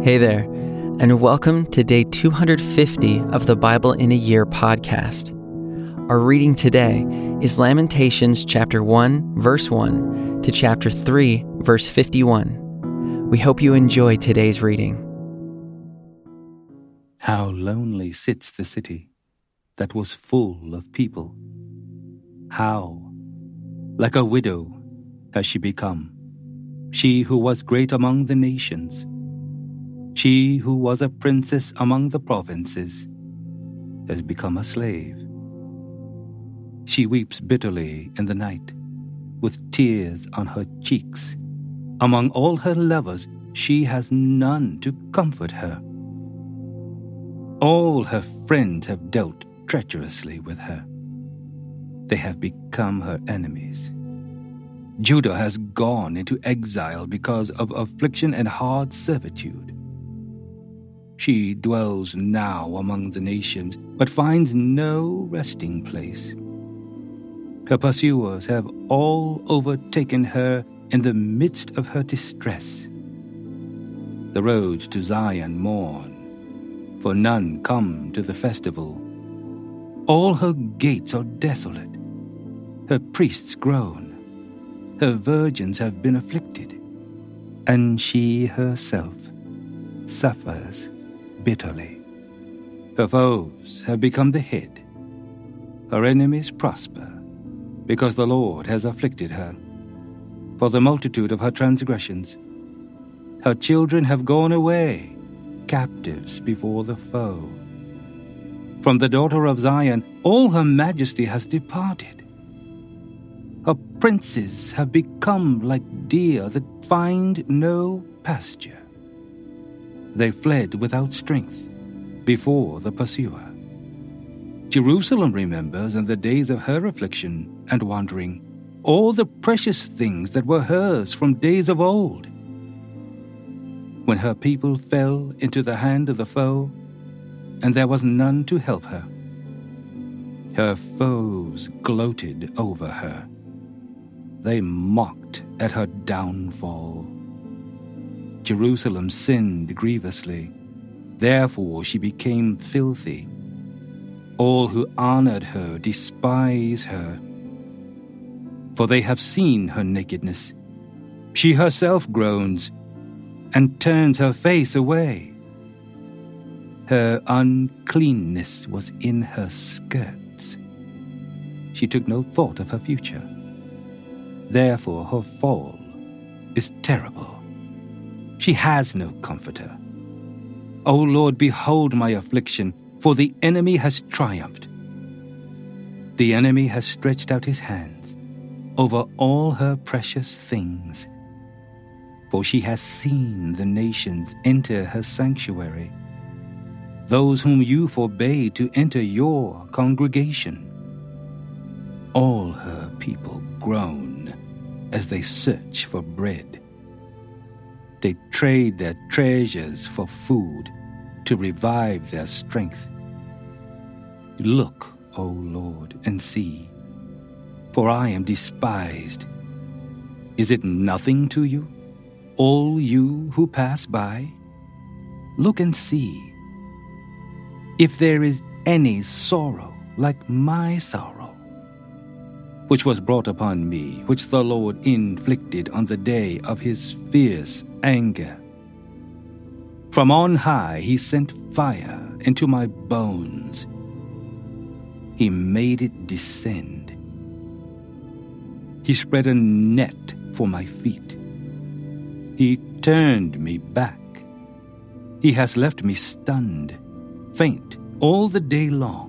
Hey there, and welcome to day 250 of the Bible in a Year podcast. Our reading today is Lamentations chapter 1, verse 1 to chapter 3, verse 51. We hope you enjoy today's reading. How lonely sits the city that was full of people. How, like a widow, has she become, she who was great among the nations she who was a princess among the provinces has become a slave. She weeps bitterly in the night, with tears on her cheeks. Among all her lovers, she has none to comfort her. All her friends have dealt treacherously with her. They have become her enemies. Judah has gone into exile because of affliction and hard servitude. She dwells now among the nations, but finds no resting place. Her pursuers have all overtaken her in the midst of her distress. The roads to Zion mourn, for none come to the festival. All her gates are desolate, her priests groan, her virgins have been afflicted, and she herself suffers bitterly. Her foes have become the head. Her enemies prosper, because the Lord has afflicted her. For the multitude of her transgressions, her children have gone away, captives before the foe. From the daughter of Zion, all her majesty has departed. Her princes have become like deer that find no pasture. They fled without strength before the pursuer. Jerusalem remembers in the days of her affliction and wandering all the precious things that were hers from days of old. When her people fell into the hand of the foe, and there was none to help her, her foes gloated over her. They mocked at her downfall. Jerusalem sinned grievously. Therefore she became filthy. All who honored her despise her. For they have seen her nakedness. She herself groans and turns her face away. Her uncleanness was in her skirts. She took no thought of her future. Therefore her fall is terrible. She has no comforter. O Lord, behold my affliction, for the enemy has triumphed. The enemy has stretched out his hands over all her precious things. For she has seen the nations enter her sanctuary, those whom you forbade to enter your congregation. All her people groan as they search for bread. They trade their treasures for food to revive their strength. Look, O Lord, and see, for I am despised. Is it nothing to you, all you who pass by? Look and see. If there is any sorrow like my sorrow, which was brought upon me, which the Lord inflicted on the day of his fierce anger. From on high he sent fire into my bones. He made it descend. He spread a net for my feet. He turned me back. He has left me stunned, faint all the day long.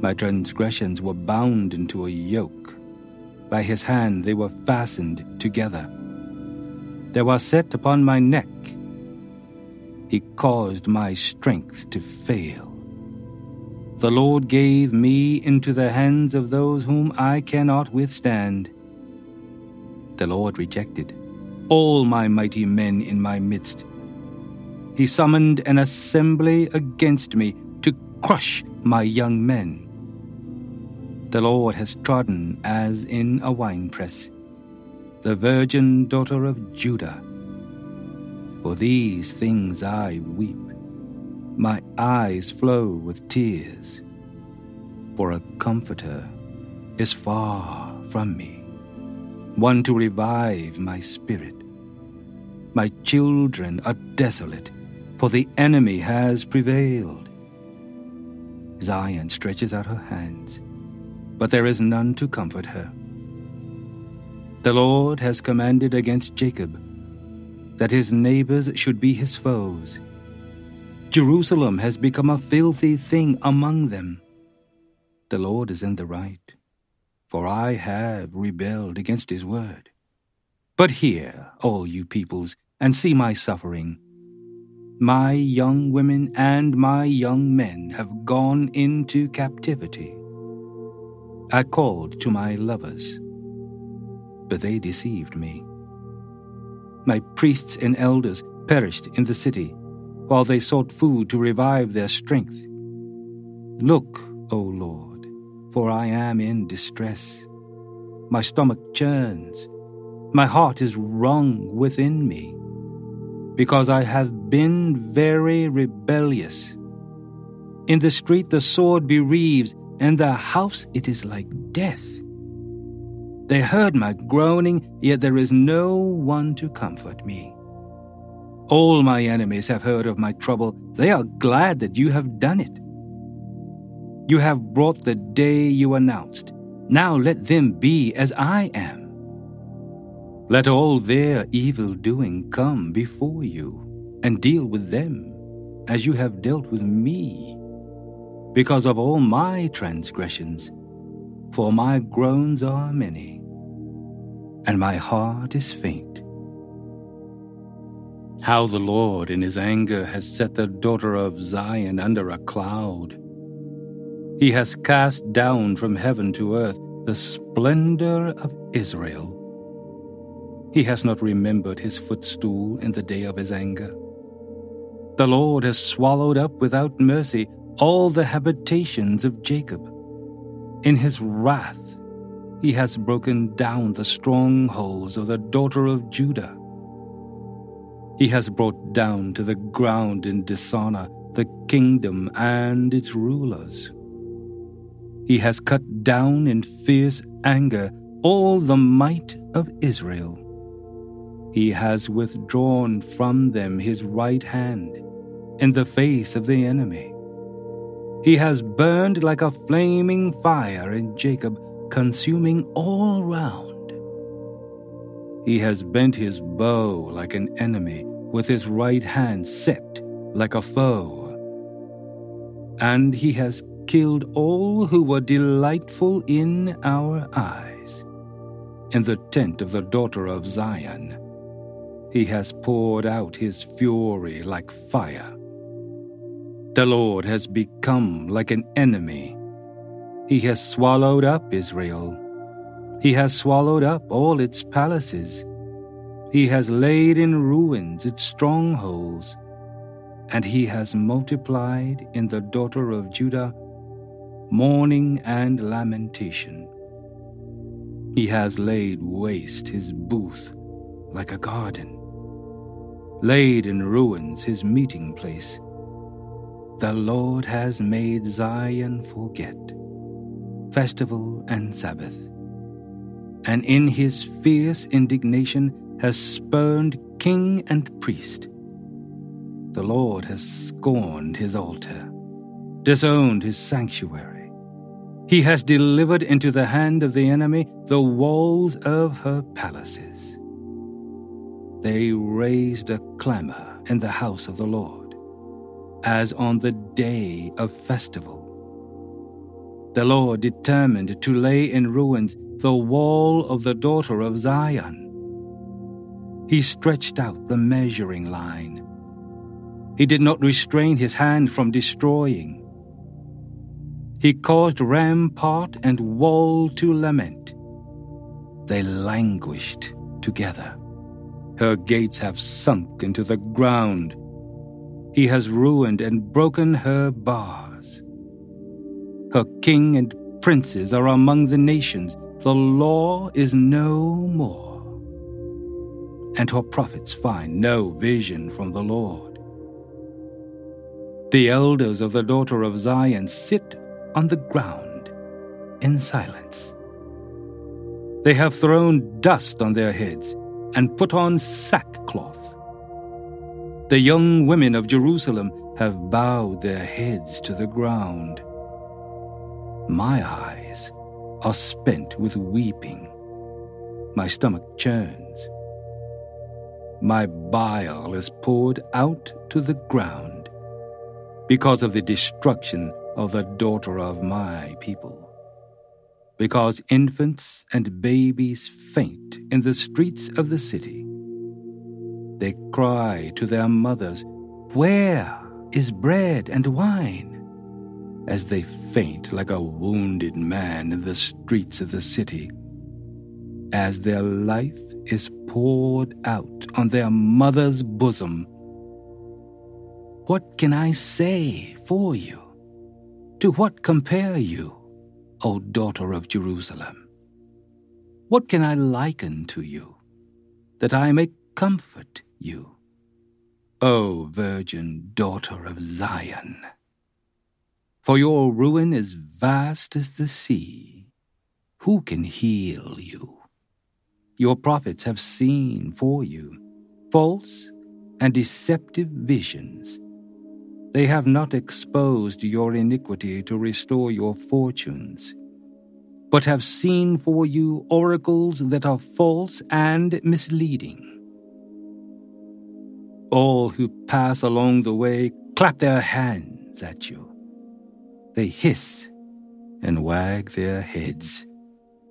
My transgressions were bound into a yoke. By his hand they were fastened together. They were set upon my neck. He caused my strength to fail. The Lord gave me into the hands of those whom I cannot withstand. The Lord rejected all my mighty men in my midst. He summoned an assembly against me to crush my young men. The Lord has trodden as in a winepress, the virgin daughter of Judah. For these things I weep. My eyes flow with tears. For a comforter is far from me, one to revive my spirit. My children are desolate, for the enemy has prevailed. Zion stretches out her hands, but there is none to comfort her. The Lord has commanded against Jacob that his neighbors should be his foes. Jerusalem has become a filthy thing among them. The Lord is in the right, for I have rebelled against his word. But hear, all you peoples, and see my suffering. My young women and my young men have gone into captivity. I called to my lovers but they deceived me. My priests and elders perished in the city, while they sought food to revive their strength. Look, O Lord, for I am in distress. My stomach churns, my heart is wrung within me, because I have been very rebellious. In the street the sword bereaves, and the house it is like death. They heard my groaning, yet there is no one to comfort me. All my enemies have heard of my trouble. They are glad that you have done it. You have brought the day you announced. Now let them be as I am. Let all their evil doing come before you, and deal with them as you have dealt with me, because of all my transgressions, for my groans are many and my heart is faint. How the Lord in his anger has set the daughter of Zion under a cloud. He has cast down from heaven to earth the splendor of Israel. He has not remembered his footstool in the day of his anger. The Lord has swallowed up without mercy all the habitations of Jacob. In his wrath, he has broken down the strongholds of the daughter of Judah. He has brought down to the ground in dishonor the kingdom and its rulers. He has cut down in fierce anger all the might of Israel. He has withdrawn from them his right hand in the face of the enemy. He has burned like a flaming fire in Jacob consuming all round. He has bent his bow like an enemy, with his right hand set like a foe. And he has killed all who were delightful in our eyes. In the tent of the daughter of Zion, he has poured out his fury like fire. The Lord has become like an enemy he has swallowed up Israel. He has swallowed up all its palaces. He has laid in ruins its strongholds. And he has multiplied in the daughter of Judah mourning and lamentation. He has laid waste his booth like a garden, laid in ruins his meeting place. The Lord has made Zion forget festival, and Sabbath. And in his fierce indignation has spurned king and priest. The Lord has scorned his altar, disowned his sanctuary. He has delivered into the hand of the enemy the walls of her palaces. They raised a clamor in the house of the Lord, as on the day of festival the Lord determined to lay in ruins the wall of the daughter of Zion. He stretched out the measuring line. He did not restrain his hand from destroying. He caused rampart and wall to lament. They languished together. Her gates have sunk into the ground. He has ruined and broken her bars. Her king and princes are among the nations. The law is no more. and her prophets find no vision from the Lord. The elders of the daughter of Zion sit on the ground in silence. They have thrown dust on their heads and put on sackcloth. The young women of Jerusalem have bowed their heads to the ground. My eyes are spent with weeping. My stomach churns. My bile is poured out to the ground because of the destruction of the daughter of my people. Because infants and babies faint in the streets of the city. They cry to their mothers, Where is bread and wine? As they faint like a wounded man in the streets of the city. As their life is poured out on their mother's bosom. What can I say for you? To what compare you, O daughter of Jerusalem? What can I liken to you, that I may comfort you? O virgin daughter of Zion! For your ruin is vast as the sea. Who can heal you? Your prophets have seen for you false and deceptive visions. They have not exposed your iniquity to restore your fortunes, but have seen for you oracles that are false and misleading. All who pass along the way clap their hands at you. They hiss and wag their heads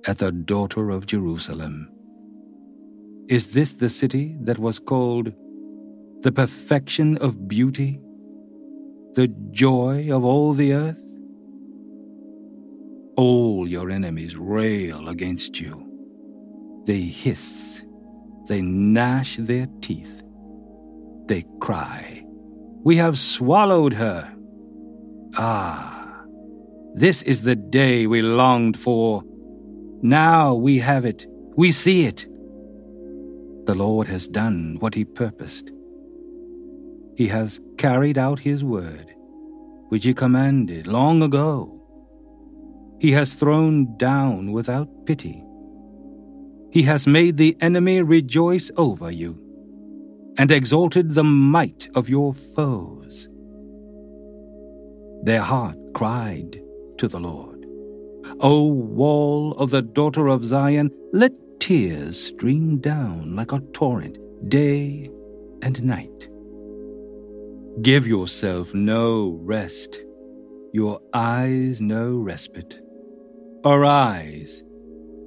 at the daughter of Jerusalem. Is this the city that was called the perfection of beauty, the joy of all the earth? All your enemies rail against you. They hiss, they gnash their teeth they cry. We have swallowed her. Ah, this is the day we longed for. Now we have it. We see it. The Lord has done what he purposed. He has carried out his word, which he commanded long ago. He has thrown down without pity. He has made the enemy rejoice over you and exalted the might of your foes. Their heart cried to the Lord, O wall of the daughter of Zion, let tears stream down like a torrent day and night. Give yourself no rest, your eyes no respite. Arise,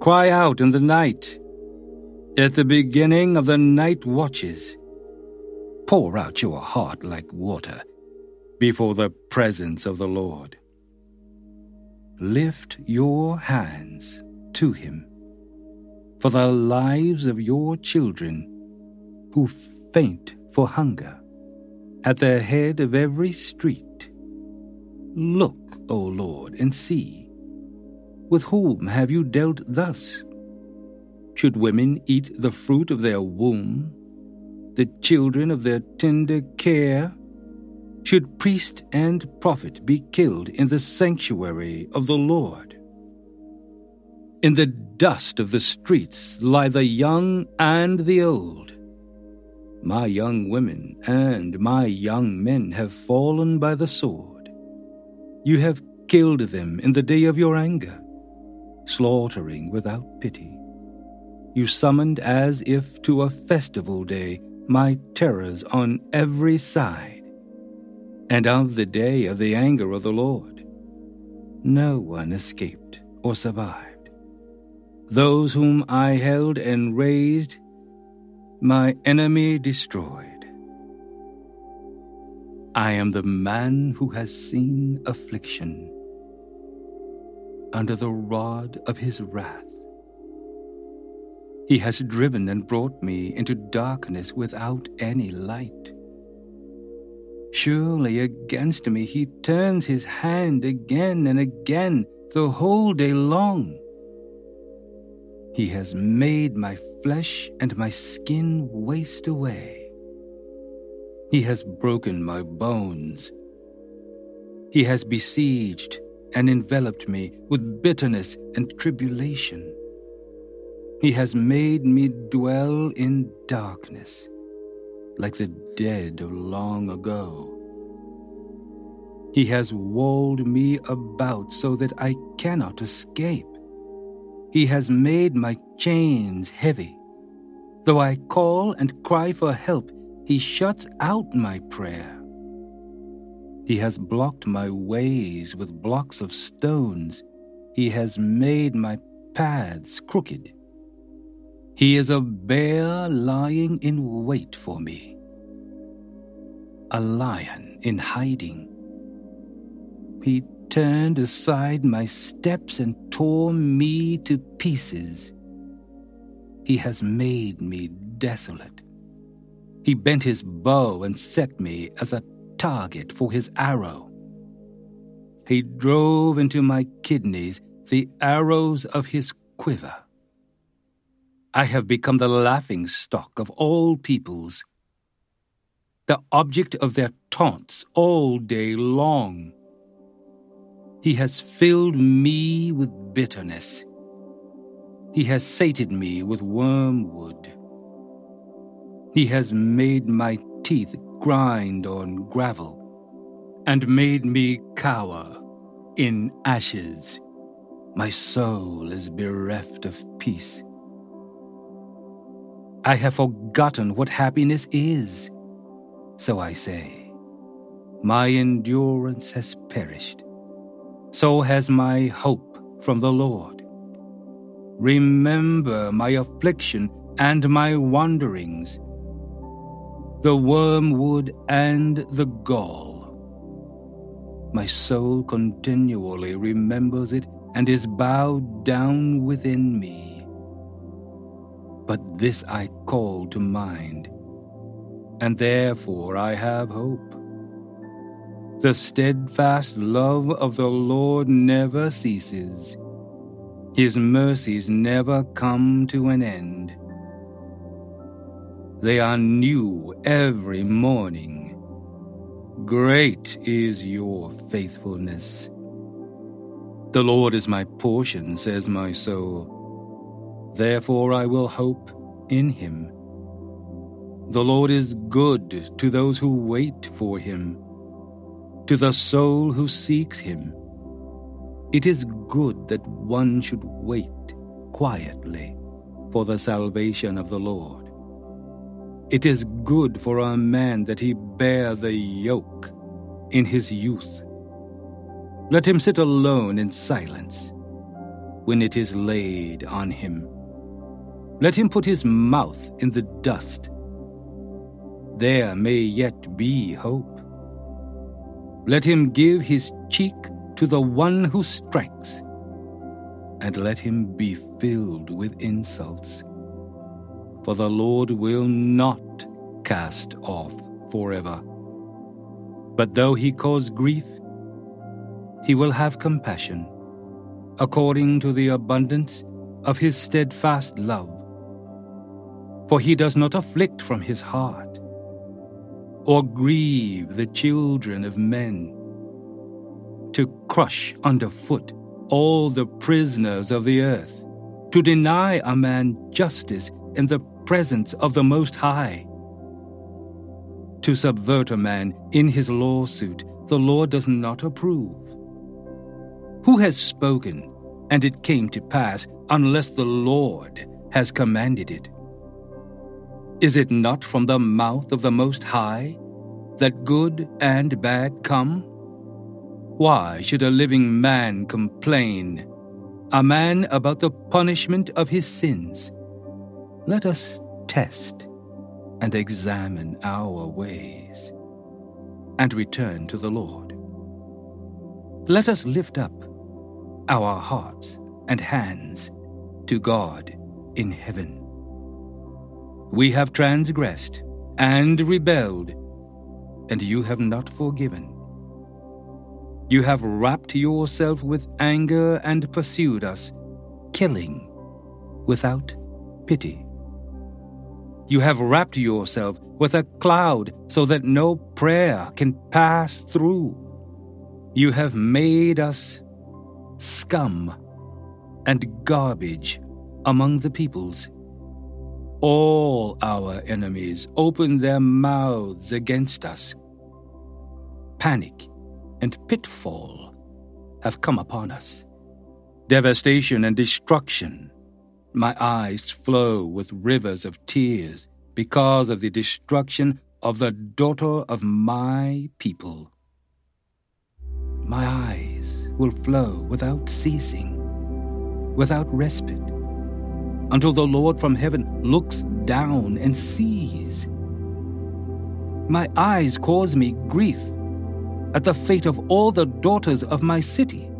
cry out in the night. At the beginning of the night watches, pour out your heart like water before the presence of the Lord. Lift your hands to Him for the lives of your children who faint for hunger at the head of every street. Look, O Lord, and see. With whom have you dealt thus? Should women eat the fruit of their womb the children of their tender care? Should priest and prophet be killed in the sanctuary of the Lord? In the dust of the streets lie the young and the old. My young women and my young men have fallen by the sword. You have killed them in the day of your anger, slaughtering without pity. You summoned as if to a festival day my terrors on every side, and of the day of the anger of the Lord. No one escaped or survived. Those whom I held and raised, my enemy destroyed. I am the man who has seen affliction under the rod of his wrath. He has driven and brought me into darkness without any light. Surely against me he turns his hand again and again the whole day long. He has made my flesh and my skin waste away. He has broken my bones. He has besieged and enveloped me with bitterness and tribulation. He has made me dwell in darkness, like the dead of long ago. He has walled me about so that I cannot escape. He has made my chains heavy. Though I call and cry for help, he shuts out my prayer. He has blocked my ways with blocks of stones. He has made my paths crooked. He is a bear lying in wait for me, a lion in hiding. He turned aside my steps and tore me to pieces. He has made me desolate. He bent his bow and set me as a target for his arrow. He drove into my kidneys the arrows of his quiver. I have become the laughing stock of all peoples, the object of their taunts all day long. He has filled me with bitterness. He has sated me with wormwood. He has made my teeth grind on gravel and made me cower in ashes. My soul is bereft of peace. I have forgotten what happiness is. So I say, my endurance has perished so has my hope from the Lord. Remember my affliction and my wanderings, the wormwood and the gall. My soul continually remembers it and is bowed down within me. But this I call to mind, and therefore I have hope. The steadfast love of the Lord never ceases. His mercies never come to an end. They are new every morning. Great is your faithfulness. The Lord is my portion, says my soul. Therefore I will hope in him. The Lord is good to those who wait for him to the soul who seeks him. It is good that one should wait quietly for the salvation of the Lord. It is good for a man that he bear the yoke in his youth. Let him sit alone in silence when it is laid on him. Let him put his mouth in the dust. There may yet be hope. Let him give his cheek to the one who strikes, and let him be filled with insults. For the Lord will not cast off forever. But though he cause grief, he will have compassion, according to the abundance of his steadfast love. For he does not afflict from his heart or grieve the children of men, to crush underfoot all the prisoners of the earth, to deny a man justice in the presence of the Most High. To subvert a man in his lawsuit, the Lord does not approve. Who has spoken, and it came to pass, unless the Lord has commanded it? Is it not from the mouth of the Most High that good and bad come? Why should a living man complain, a man about the punishment of his sins? Let us test and examine our ways and return to the Lord. Let us lift up our hearts and hands to God in heaven. We have transgressed and rebelled, and you have not forgiven. You have wrapped yourself with anger and pursued us, killing, without pity. You have wrapped yourself with a cloud so that no prayer can pass through. You have made us scum and garbage among the peoples. All our enemies open their mouths against us. Panic and pitfall have come upon us. Devastation and destruction. My eyes flow with rivers of tears because of the destruction of the daughter of my people. My eyes will flow without ceasing, without respite, until the Lord from heaven looks down and sees. My eyes cause me grief at the fate of all the daughters of my city.